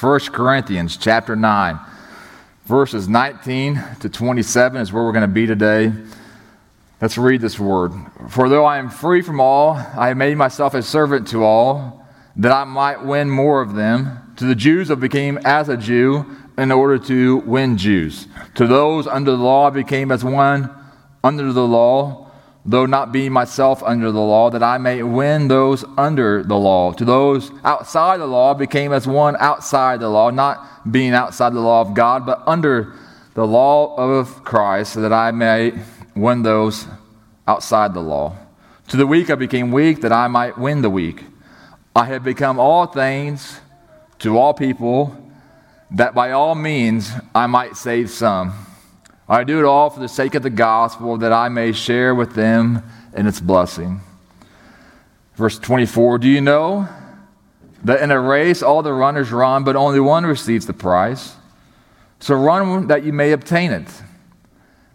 1 Corinthians chapter 9, verses 19 to 27 is where we're going to be today. Let's read this word. For though I am free from all, I have made myself a servant to all, that I might win more of them. To the Jews I became as a Jew in order to win Jews. To those under the law I became as one under the law, though not being myself under the law, that I may win those under the law. To those outside the law I became as one outside the law, not being outside the law of God, but under the law of Christ, so that I may win those outside the law. To the weak I became weak, that I might win the weak. I have become all things to all people, that by all means I might save some. I do it all for the sake of the gospel, that I may share with them in its blessing. Verse 24 Do you know that in a race all the runners run, but only one receives the prize? So run that you may obtain it.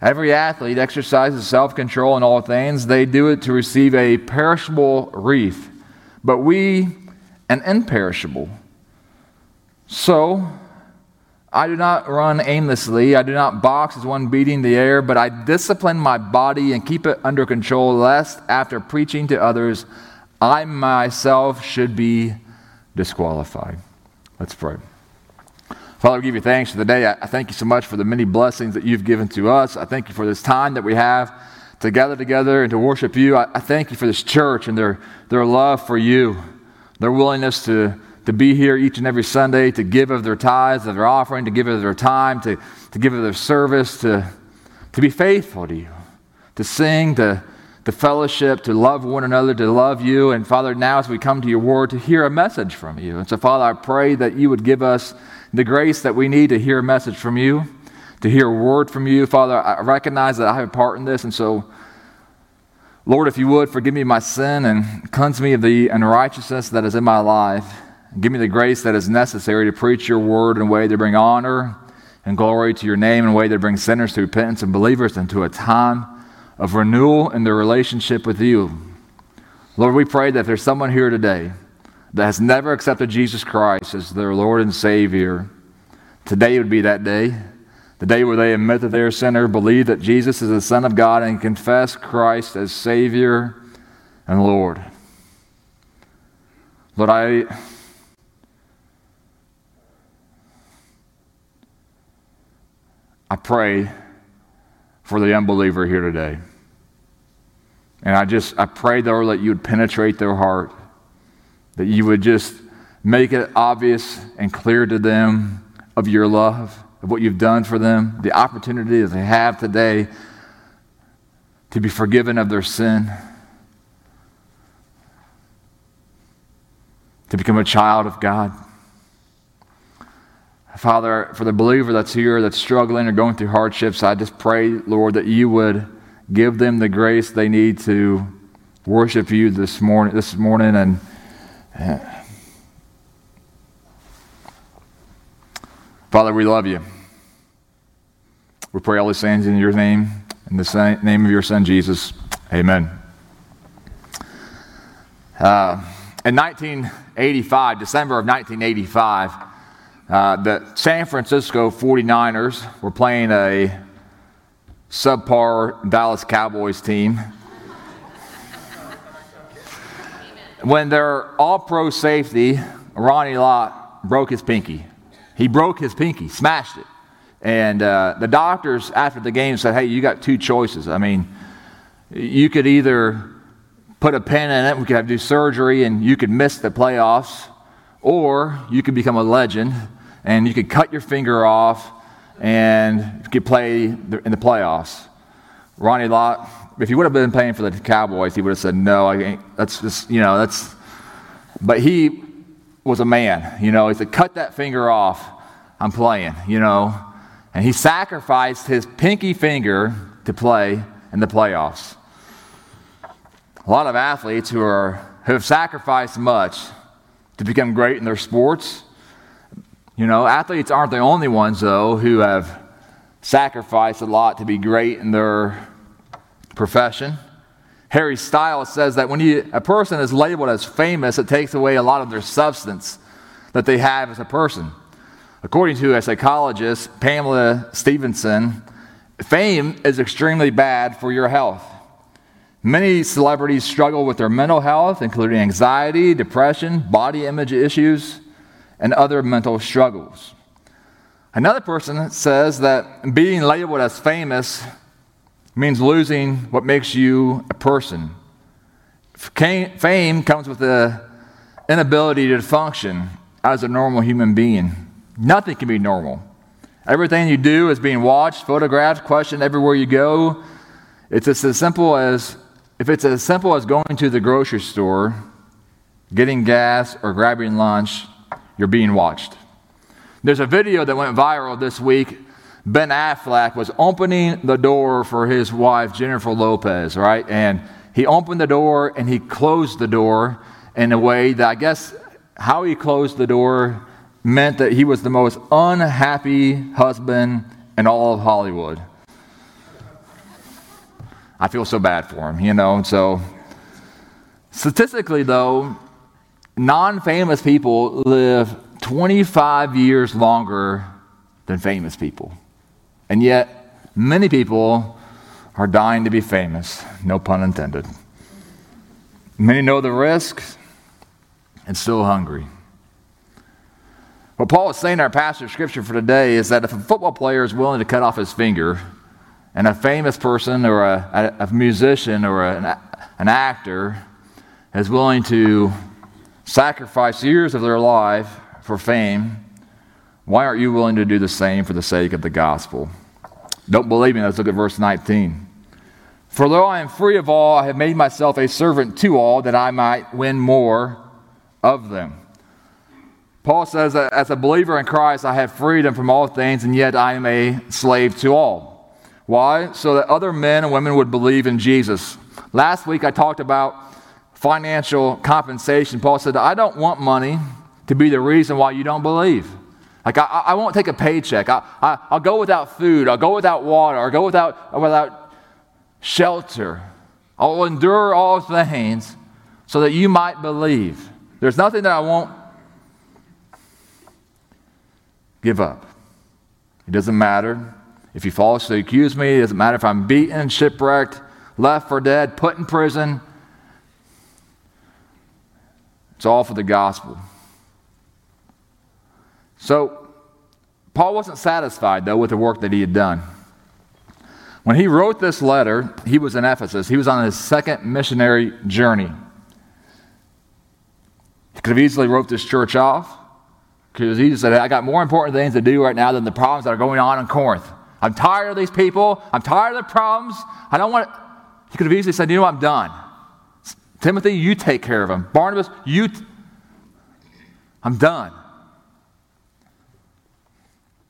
Every athlete exercises self control in all things. They do it to receive a perishable wreath, but we an imperishable. So, I do not run aimlessly. I do not box as one beating the air, but I discipline my body and keep it under control, lest after preaching to others, I myself should be disqualified. Let's pray. Father, we give you thanks for the day. I thank you so much for the many blessings that you've given to us. I thank you for this time that we have to gather together and to worship you. I, thank you for this church and their, their love for you, their willingness to, to be here each and every Sunday, to give of their tithes, of their offering, to give of their time, to, to give of their service, to, to be faithful to you, to sing, to, to fellowship, to love one another, to love you. And Father, now as we come to your word, to hear a message from you. And so, Father, I pray that you would give us the grace that we need to hear a message from you, to hear a word from you. Father, I recognize that I have a part in this, and so, Lord, if you would, forgive me my sin and cleanse me of the unrighteousness that is in my life. Give me the grace that is necessary to preach your word in a way to bring honor and glory to your name in a way that brings sinners to repentance and believers into a time of renewal in their relationship with you. Lord, we pray that if there's someone here today that has never accepted Jesus Christ as their Lord and Savior, today would be that day. The day where they admit that they're a sinner, believe that Jesus is the Son of God, and confess Christ as Savior and Lord. Lord, I. I pray for the unbeliever here today. And I just, I pray, Lord, that you would penetrate their heart that you would just make it obvious and clear to them of your love, of what you've done for them, the opportunity that they have today to be forgiven of their sin, to become a child of God. Father, for the believer that's here, that's struggling or going through hardships, I just pray, Lord, that you would give them the grace they need to worship you this morning, this morning and Father, we love you. We pray all these things in your name, in the name of your Son, Jesus. Amen. Uh, in 1985, December of 1985, uh, the San Francisco 49ers were playing a subpar Dallas Cowboys team when their all pro safety, Ronnie Lott, broke his pinky. He broke his pinky, smashed it. And uh, the doctors after the game said, hey, you got two choices. I mean, you could either put a pin in it, we could have to do surgery, and you could miss the playoffs, or you could become a legend and you could cut your finger off and you could play in the playoffs. Ronnie Lott if he would have been playing for the Cowboys, he would have said, no, I ain't. that's just, you know, that's, but he was a man, you know, he said, cut that finger off, I'm playing, you know, and he sacrificed his pinky finger to play in the playoffs. A lot of athletes who, are, who have sacrificed much to become great in their sports, you know, athletes aren't the only ones, though, who have sacrificed a lot to be great in their profession. Harry Styles says that when a person is labeled as famous, it takes away a lot of their substance that they have as a person. According to a psychologist, Pamela Stephenson, fame is extremely bad for your health. Many celebrities struggle with their mental health, including anxiety, depression, body image issues, and other mental struggles. Another person says that being labeled as famous means losing what makes you a person. Fame comes with the inability to function as a normal human being. Nothing can be normal. Everything you do is being watched, photographed, questioned everywhere you go. It's as simple as if it's as simple as going to the grocery store, getting gas, or grabbing lunch, you're being watched. There's a video that went viral this week. Ben Affleck was opening the door for his wife, Jennifer Lopez, right? And he opened the door and he closed the door in a way that I guess how he closed the door meant that he was the most unhappy husband in all of Hollywood. I feel so bad for him, you know. So, statistically, though, non famous people live 25 years longer than famous people. And yet, many people are dying to be famous, no pun intended. Many know the risks and still hungry. What Paul is saying in our passage of scripture for today is that if a football player is willing to cut off his finger, and a famous person or a, a, musician or an actor is willing to sacrifice years of their life for fame, why aren't you willing to do the same for the sake of the gospel? Don't believe me? Let's look at verse 19. For though I am free of all, I have made myself a servant to all that I might win more of them. Paul says that as a believer in Christ, I have freedom from all things, and yet I am a slave to all. Why? So that other men and women would believe in Jesus. Last week I talked about financial compensation. Paul said, I don't want money to be the reason why you don't believe. Like, I, I won't take a paycheck. I, I, I'll go without food. I'll go without water. I'll go without, without shelter. I'll endure all things so that you might believe. There's nothing that I won't give up. It doesn't matter if you falsely accuse me. It doesn't matter if I'm beaten, shipwrecked, left for dead, put in prison. It's all for the gospel. So, Paul wasn't satisfied, though, with the work that he had done. When he wrote this letter, he was in Ephesus. He was on his second missionary journey. He could have easily wrote this church off because he said, I got more important things to do right now than the problems that are going on in Corinth. I'm tired of these people. I'm tired of the problems. I don't want to. He could have easily said, You know, I'm done. Timothy, you take care of him. Barnabas, you. I'm done.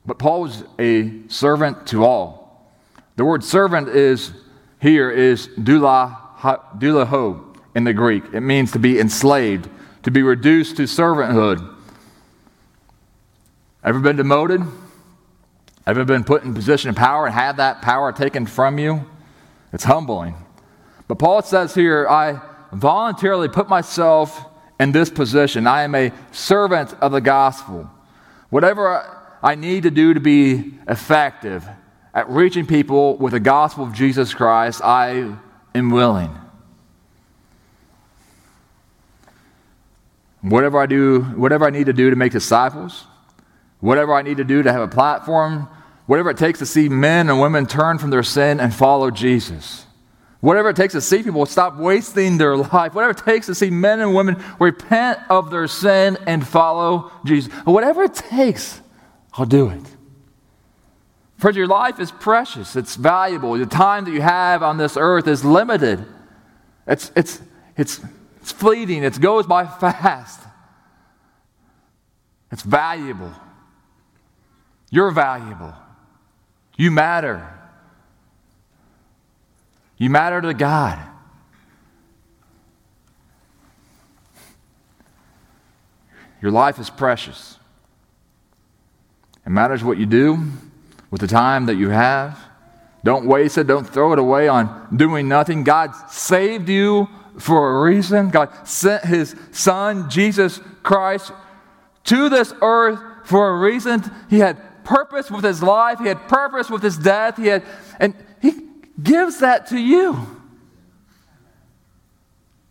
But Paul was a servant to all. The word servant is here is doula doulaho in the Greek. It means to be enslaved, to be reduced to servanthood. Ever been demoted? Ever been put in position of power and had that power taken from you? It's humbling. But Paul says here, I voluntarily put myself in this position. I am a servant of the gospel. Whatever I need to do to be effective at reaching people with the gospel of Jesus Christ, I am willing. Whatever I do, whatever I need to do to make disciples, whatever I need to do to have a platform, whatever it takes to see men and women turn from their sin and follow Jesus. Whatever it takes to see people stop wasting their life, whatever it takes to see men and women repent of their sin and follow Jesus. Whatever it takes I'll do it. Friends, your life is precious, it's valuable. The time that you have on this earth is limited, it's, it's, it's, it's fleeting, it goes by fast. It's valuable. You're valuable. You matter. You matter to God. Your life is precious. It matters what you do with the time that you have. Don't waste it. Don't throw it away on doing nothing. God saved you for a reason. God sent his son, Jesus Christ, to this earth for a reason. He had purpose with his life, he had purpose with his death, he had, and gives that to you.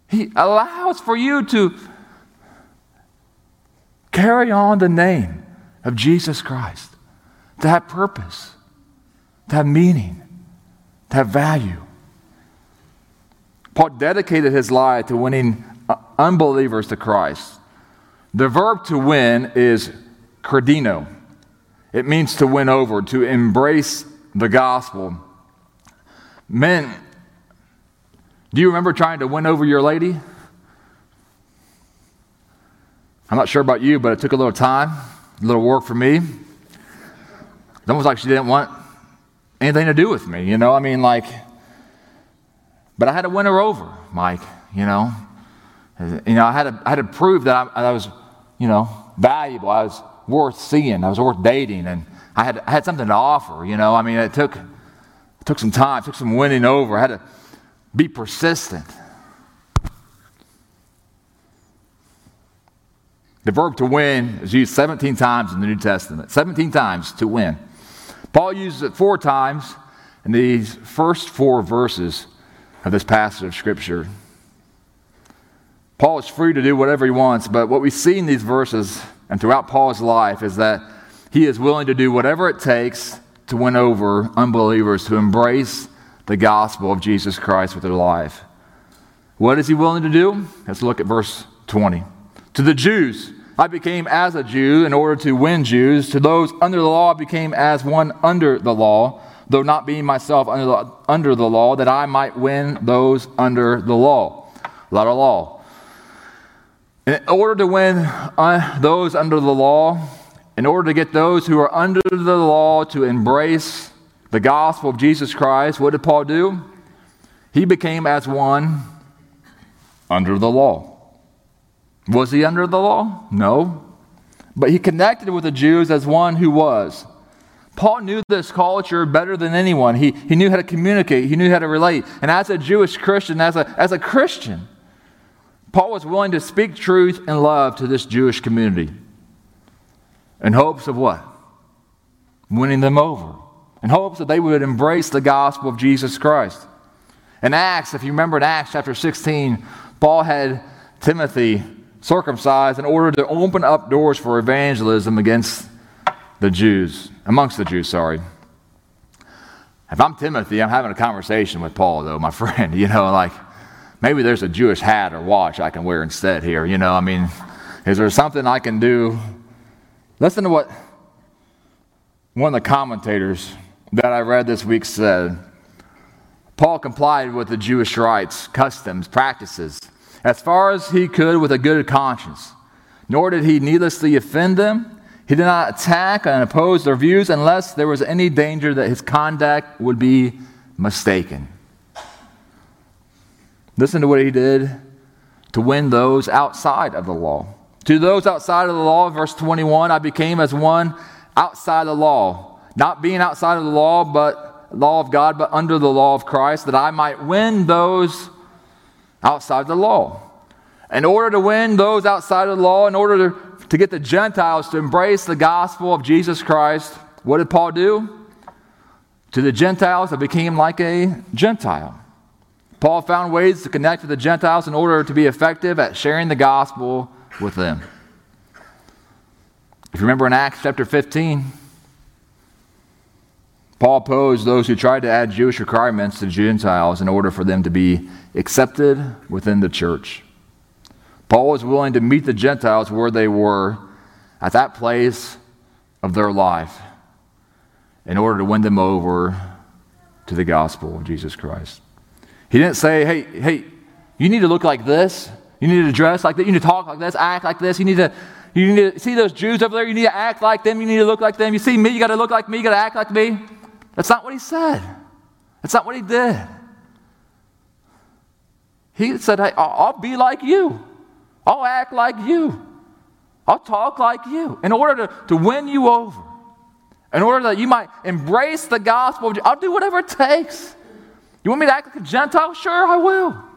He allows for you to carry on the name of Jesus Christ, to have purpose, to have meaning, to have value. Paul dedicated his life to winning uh, unbelievers to Christ. The verb to win is kerdaino. It means to win over, to embrace the gospel. Men, do you remember trying to win over your lady? I'm not sure about you, but it took a little time, a little work for me. It's almost like she didn't want anything to do with me, you know? I mean, like, but I had to win her over, Mike, you know? You know, I had to, I had to prove that I, I was, you know, valuable. I was worth seeing. I was worth dating, and I had, I had something to offer. You know, I mean, it took, took some time, took some winning over. I had to be persistent. The verb to win is used 17 times in the New Testament. 17 times to win. Paul uses it four times in these first four verses of this passage of Scripture. Paul is free to do whatever he wants, but what we see in these verses and throughout Paul's life is that he is willing to do whatever it takes to win over unbelievers to embrace the gospel of Jesus Christ with their life. What is he willing to do? Let's look at verse 20. To the Jews, I became as a Jew in order to win Jews. To those under the law, I became as one under the law, though not being myself under the, under the law, that I might win those under the law. A lot of law. In order to win uh, those under the law, in order to get those who are under the law to embrace the gospel of Jesus Christ, what did Paul do? He became as one under the law. Was he under the law? No. But he connected with the Jews as one who was. Paul knew this culture better than anyone. He, he knew how to communicate, he knew how to relate. And as a Jewish Christian, as a, as a Christian, Paul was willing to speak truth and love to this Jewish community in hopes of what? Winning them over. In hopes that they would embrace the gospel of Jesus Christ. In Acts, if you remember in Acts chapter 16, Paul had Timothy circumcised in order to open up doors for evangelism against the Jews, amongst the Jews, sorry. If I'm Timothy, I'm having a conversation with Paul, though, my friend. You know, like, maybe there's a Jewish hat or watch I can wear instead here. You know, I mean, is there something I can do? Listen to what one of the commentators that I read this week said. Paul complied with the Jewish rites, customs, practices as far as he could with a good conscience. Nor did he needlessly offend them. He did not attack and oppose their views unless there was any danger that his conduct would be mistaken. Listen to what he did to win those outside of the law. To those outside of the law, verse 21, I became as one outside the law, not being outside of the law, but law of God, but under the law of Christ, that I might win those outside the law. In order to win those outside of the law, in order to, to get the Gentiles to embrace the gospel of Jesus Christ, what did Paul do? To the Gentiles, I became like a Gentile. Paul found ways to connect with the Gentiles in order to be effective at sharing the gospel with them. If you remember in Acts chapter 15, Paul opposed those who tried to add Jewish requirements to Gentiles in order for them to be accepted within the church. Paul was willing to meet the Gentiles where they were at that place of their life in order to win them over to the gospel of Jesus Christ. He didn't say, hey, hey, you need to look like this. You need to dress like that. You need to talk like this, act like this. You need to, you need to see those Jews over there. You need to act like them. You need to look like them. You see me, you got to look like me. You got to act like me. That's not what he said. That's not what he did. He said, hey, I'll be like you. I'll act like you. I'll talk like you in order to, to win you over. In order that you might embrace the gospel. I'll do whatever it takes. You want me to act like a Gentile? Sure, I will.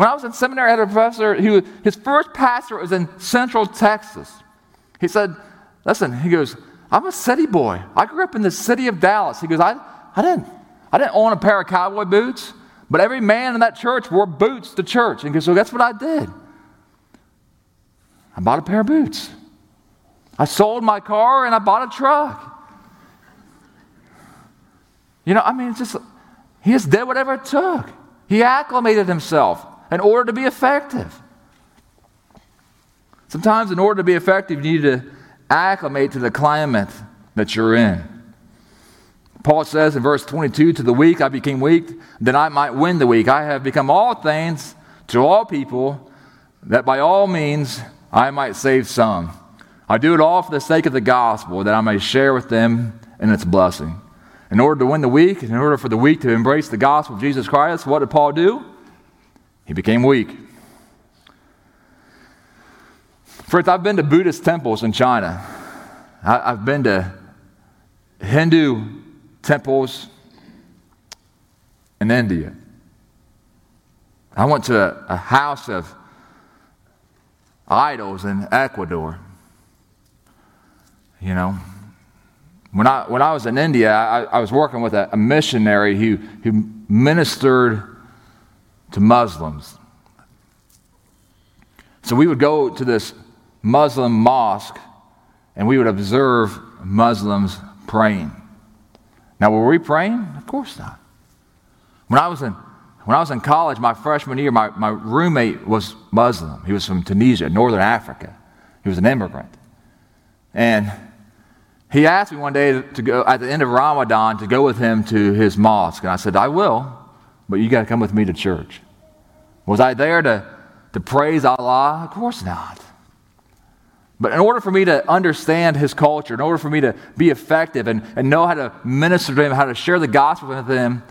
When I was in seminary, I had a professor who, his first pastor was in central Texas. He said, Listen, he goes, I'm a city boy. I grew up in the city of Dallas. He goes, I, I, didn't, I didn't own a pair of cowboy boots, but every man in that church wore boots to church. And he goes, So that's what I did. I bought a pair of boots. I sold my car and I bought a truck. You know, I mean, it's just, he just did whatever it took. He acclimated himself in order to be effective. Sometimes, in order to be effective, you need to acclimate to the climate that you're in. Paul says in verse 22 To the weak I became weak, that I might win the weak. I have become all things to all people, that by all means I might save some. I do it all for the sake of the gospel, that I may share with them in its blessing. In order to win the weak, in order for the weak to embrace the gospel of Jesus Christ, what did Paul do? He became weak. Friends, I've been to Buddhist temples in China. I, have been to Hindu temples in India. I went to a, a house of idols in Ecuador. You know, when I, when I was in India, I, I was working with a, a missionary who, who ministered to Muslims. So we would go to this Muslim mosque and we would observe Muslims praying. Now, were we praying? Of course not. When I was in, when I was in college, my freshman year, my, my roommate was Muslim. He was from Tunisia, northern Africa. He was an immigrant. And he asked me one day to go, at the end of Ramadan, to go with him to his mosque. And I said, I will, but you got to come with me to church. Was I there to, to praise Allah? Of course not. But in order for me to understand his culture, in order for me to be effective and, and know how to minister to him, how to share the gospel with him,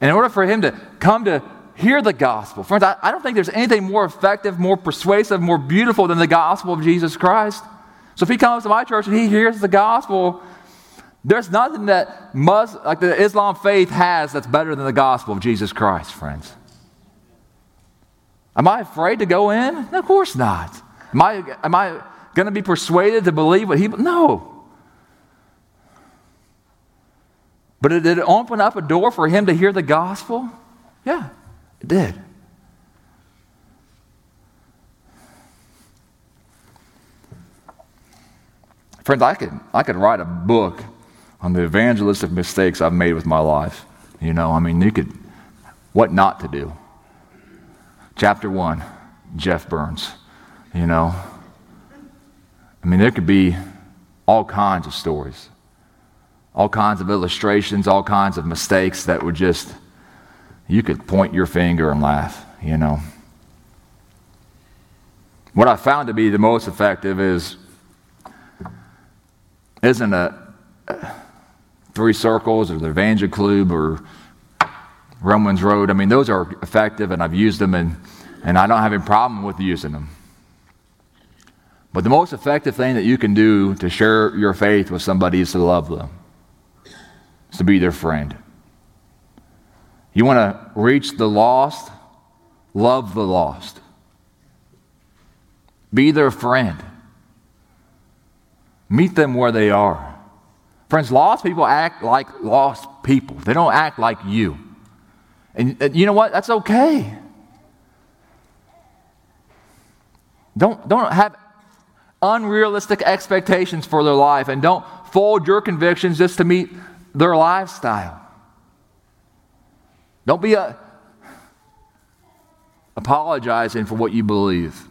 in order for him to come to hear the gospel, friends, I, I don't think there's anything more effective, more persuasive, more beautiful than the gospel of Jesus Christ. So if he comes to my church and he hears the gospel, there's nothing that Mus- like the Islam faith has that's better than the gospel of Jesus Christ, friends. Am I afraid to go in? of course not. Am I, am I going to be persuaded to believe what he. No. But did it open up a door for him to hear the gospel? Yeah, it did. Friends, I could, I could write a book on the evangelistic mistakes I've made with my life. You know, I mean, you could, what not to do. Chapter one, Jeff Burns. You know, I mean, there could be all kinds of stories, all kinds of illustrations, all kinds of mistakes that would just, you could point your finger and laugh, you know. What I found to be the most effective is isn't a three circles or the EvangeCube or Romans Road. I mean, those are effective, and I've used them, and, and I don't have any problem with using them. But the most effective thing that you can do to share your faith with somebody is to love them, is to be their friend. You want to reach the lost? Love the lost. Be their friend. Meet them where they are. Friends, lost people act like lost people, they don't act like you. And you know what? That's okay. Don't, don't have unrealistic expectations for their life and don't fold your convictions just to meet their lifestyle. Don't be a, apologizing for what you believe.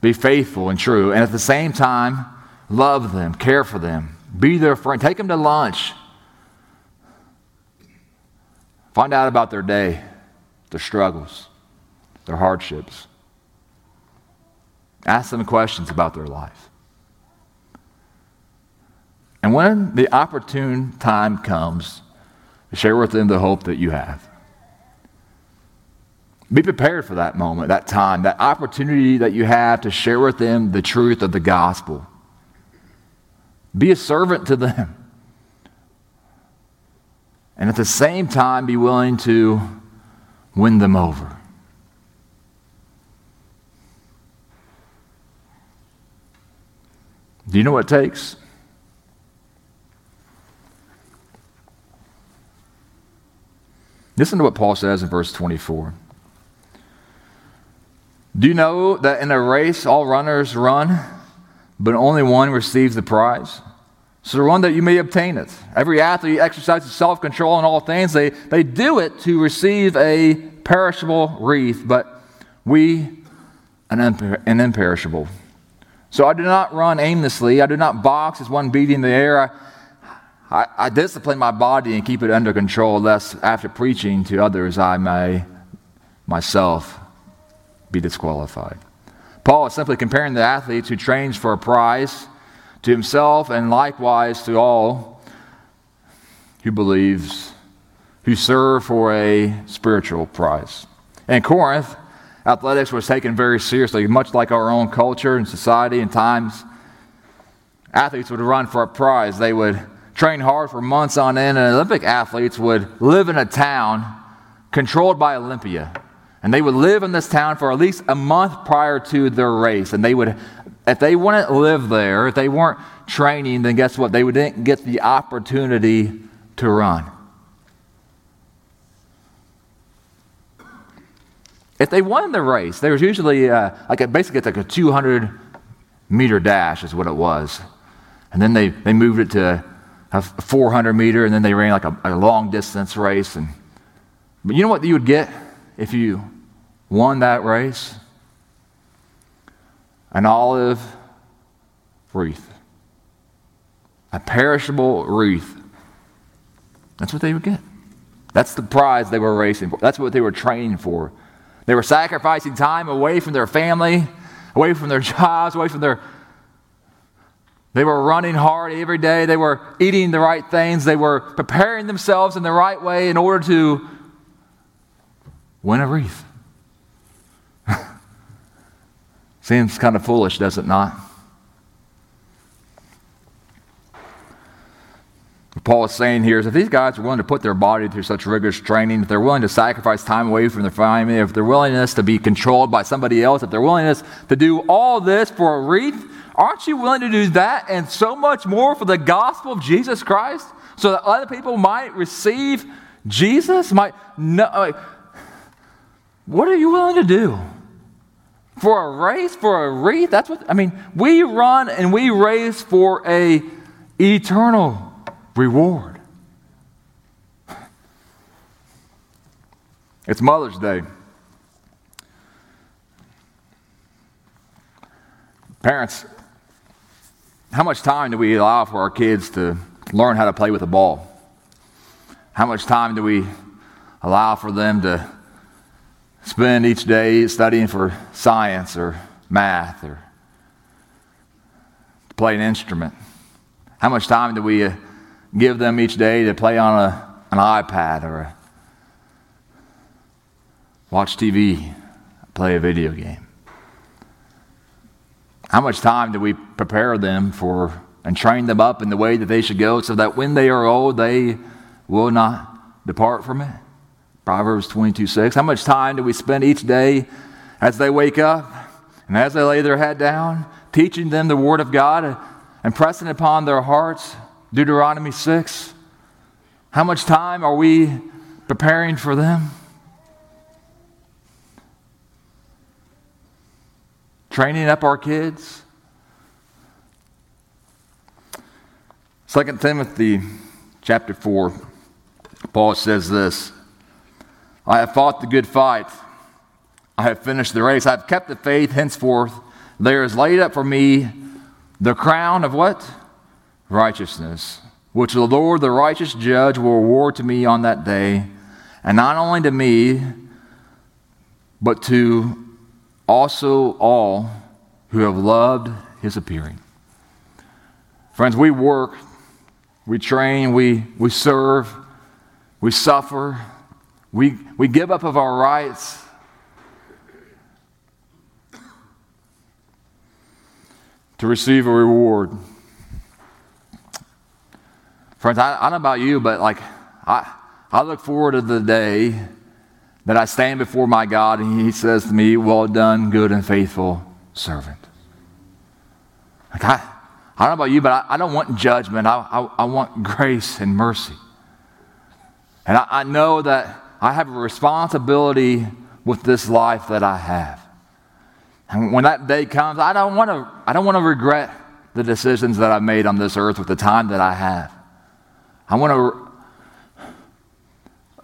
Be faithful and true, and at the same time, love them, care for them, be their friend, take them to lunch. Find out about their day, their struggles their hardships. Ask them questions about their life. And when the opportune time comes, share with them the hope that you have. Be prepared for that moment, that time, that opportunity that you have to share with them the truth of the gospel. Be a servant to them. And at the same time, be willing to win them over. Do you know what it takes? Listen to what Paul says in verse 24. Do you know that in a race all runners run, but only one receives the prize? So run that you may obtain it. Every athlete exercises self control in all things. They, they do it to receive a perishable wreath, but we an, an imperishable. So I do not run aimlessly. I do not box as one beating the air. I, I, I discipline my body and keep it under control, lest after preaching to others I may myself be disqualified. Paul is simply comparing the athletes who trains for a prize to himself and likewise to all who believes, who serve for a spiritual prize. In Corinth, athletics was taken very seriously, much like our own culture and society and times. Athletes would run for a prize. They would train hard for months on end, and Olympic athletes would live in a town controlled by Olympia. And they would live in this town for at least a month prior to their race. And they would, if they wouldn't live there, if they weren't training, then guess what? They wouldn't get the opportunity to run. If they won the race, there was usually uh, like a, basically it's like a 200 meter dash is what it was. And then they, they moved it to a 400 meter, and then they ran like a, a long distance race. And, but you know what you would get if you won that race? An olive wreath, a perishable wreath. That's what they would get. That's the prize they were racing for. That's what they were training for. They were sacrificing time away from their family, away from their jobs, away from their they were running hard every day. They were eating the right things. They were preparing themselves in the right way in order to win a wreath. Seems kind of foolish, does it not? What Paul is saying here is if these guys are willing to put their body through such rigorous training, if they're willing to sacrifice time away from their family, if their willingness to be controlled by somebody else, if their willingness to do all this for a wreath, Aren't you willing to do that and so much more for the gospel of Jesus Christ so that other people might receive Jesus? Might know, like, what are you willing to do? For a race, for a wreath? That's what I mean. We run and we race for a eternal reward. It's Mother's Day. Parents, how much time do we allow for our kids to learn how to play with a ball? How much time do we allow for them to spend each day studying for science or math or to play an instrument? How much time do we uh, give them each day to play on a, an iPad or a, watch TV, play a video game? How much time do we prepare them for and train them up in the way that they should go so that when they are old, they will not depart from it? Proverbs 22 6. How much time do we spend each day as they wake up and as they lay their head down, teaching them the Word of God and pressing upon their hearts? Deuteronomy 6. How much time are we preparing for them? training up our kids. 2 Timothy chapter 4, Paul says this I have fought the good fight. I have finished the race. I have kept the faith. Henceforth, there is laid up for me the crown of what? Righteousness, which the Lord, the righteous judge, will award to me on that day. And not only to me, but to also all who have loved his appearing. Friends, we work, we train, we, we serve, we suffer, we, we give up of our rights. To receive a reward. Friends, I, I don't know about you, but like I, I look forward to the day that I stand before my God and He says to me, Well done, good and faithful servant. Like I, I don't know about you, but I, I don't want judgment. I, I, I, want grace and mercy. And I, I know that I have a responsibility with this life that I have. And when that day comes, I don't want to, I don't want to regret the decisions that I've made on this earth with the time that I have. I want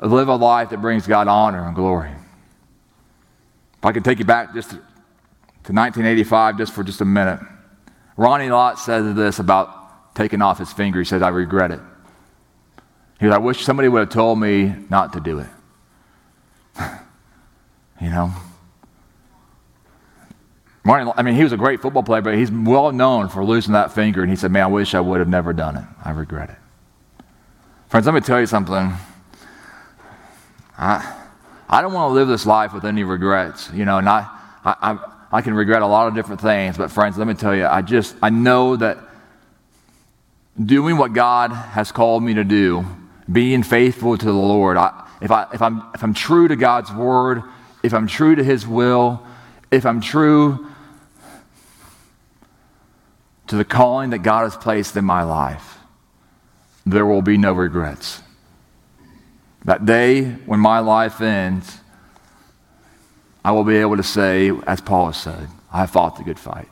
to live a life that brings God honor and glory. If I could take you back just to, to 1985 just for just a minute. Ronnie Lott said this about taking off his finger. He says, I regret it. He goes, I wish somebody would have told me not to do it. You know? Ronnie, I mean, he was a great football player, but he's well known for losing that finger. And he said, Man, I wish I would have never done it. I regret it. Friends, let me tell you something. I, I don't want to live this life with any regrets. You know, and I, I, I can regret a lot of different things, but friends, let me tell you, I just, I know that doing what God has called me to do, being faithful to the Lord, I, if, I, if, I'm, if I'm true to God's word, if I'm true to His will, if I'm true to the calling that God has placed in my life, there will be no regrets. That day when my life ends, I will be able to say, as Paul has said, I fought the good fight.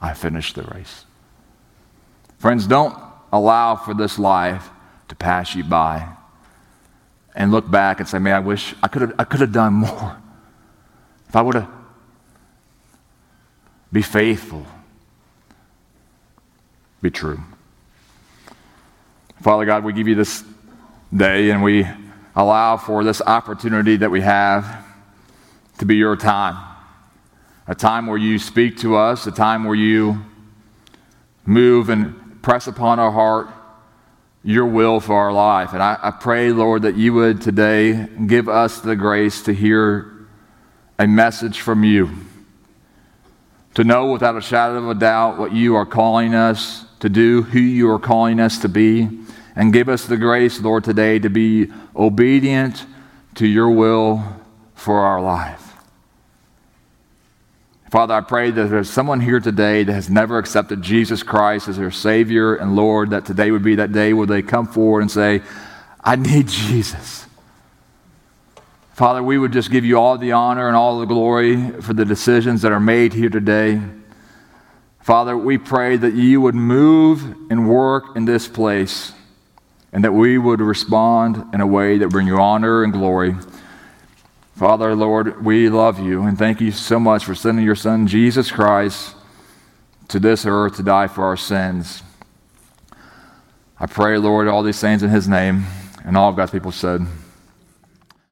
I finished the race. Friends, don't allow for this life to pass you by and look back and say, man, I wish I could have, I could have done more. If I would have be faithful, be true. Father God, we give you this day and we allow for this opportunity that we have to be your time. A time where you speak to us, a time where you move and press upon our heart your will for our life. And I, I pray, Lord, that you would today give us the grace to hear a message from you, to know without a shadow of a doubt what you are calling us to do, who you are calling us to be, and give us the grace, Lord, today to be obedient to your will for our life. Father, I pray that there's someone here today that has never accepted Jesus Christ as their Savior and Lord, that today would be that day where they come forward and say, I need Jesus. Father, we would just give you all the honor and all the glory for the decisions that are made here today. Father, we pray that you would move and work in this place and that we would respond in a way that bring you honor and glory. Father, Lord, we love you and thank you so much for sending your Son, Jesus Christ, to this earth to die for our sins. I pray, Lord, all these things in his name. And all of God's people said,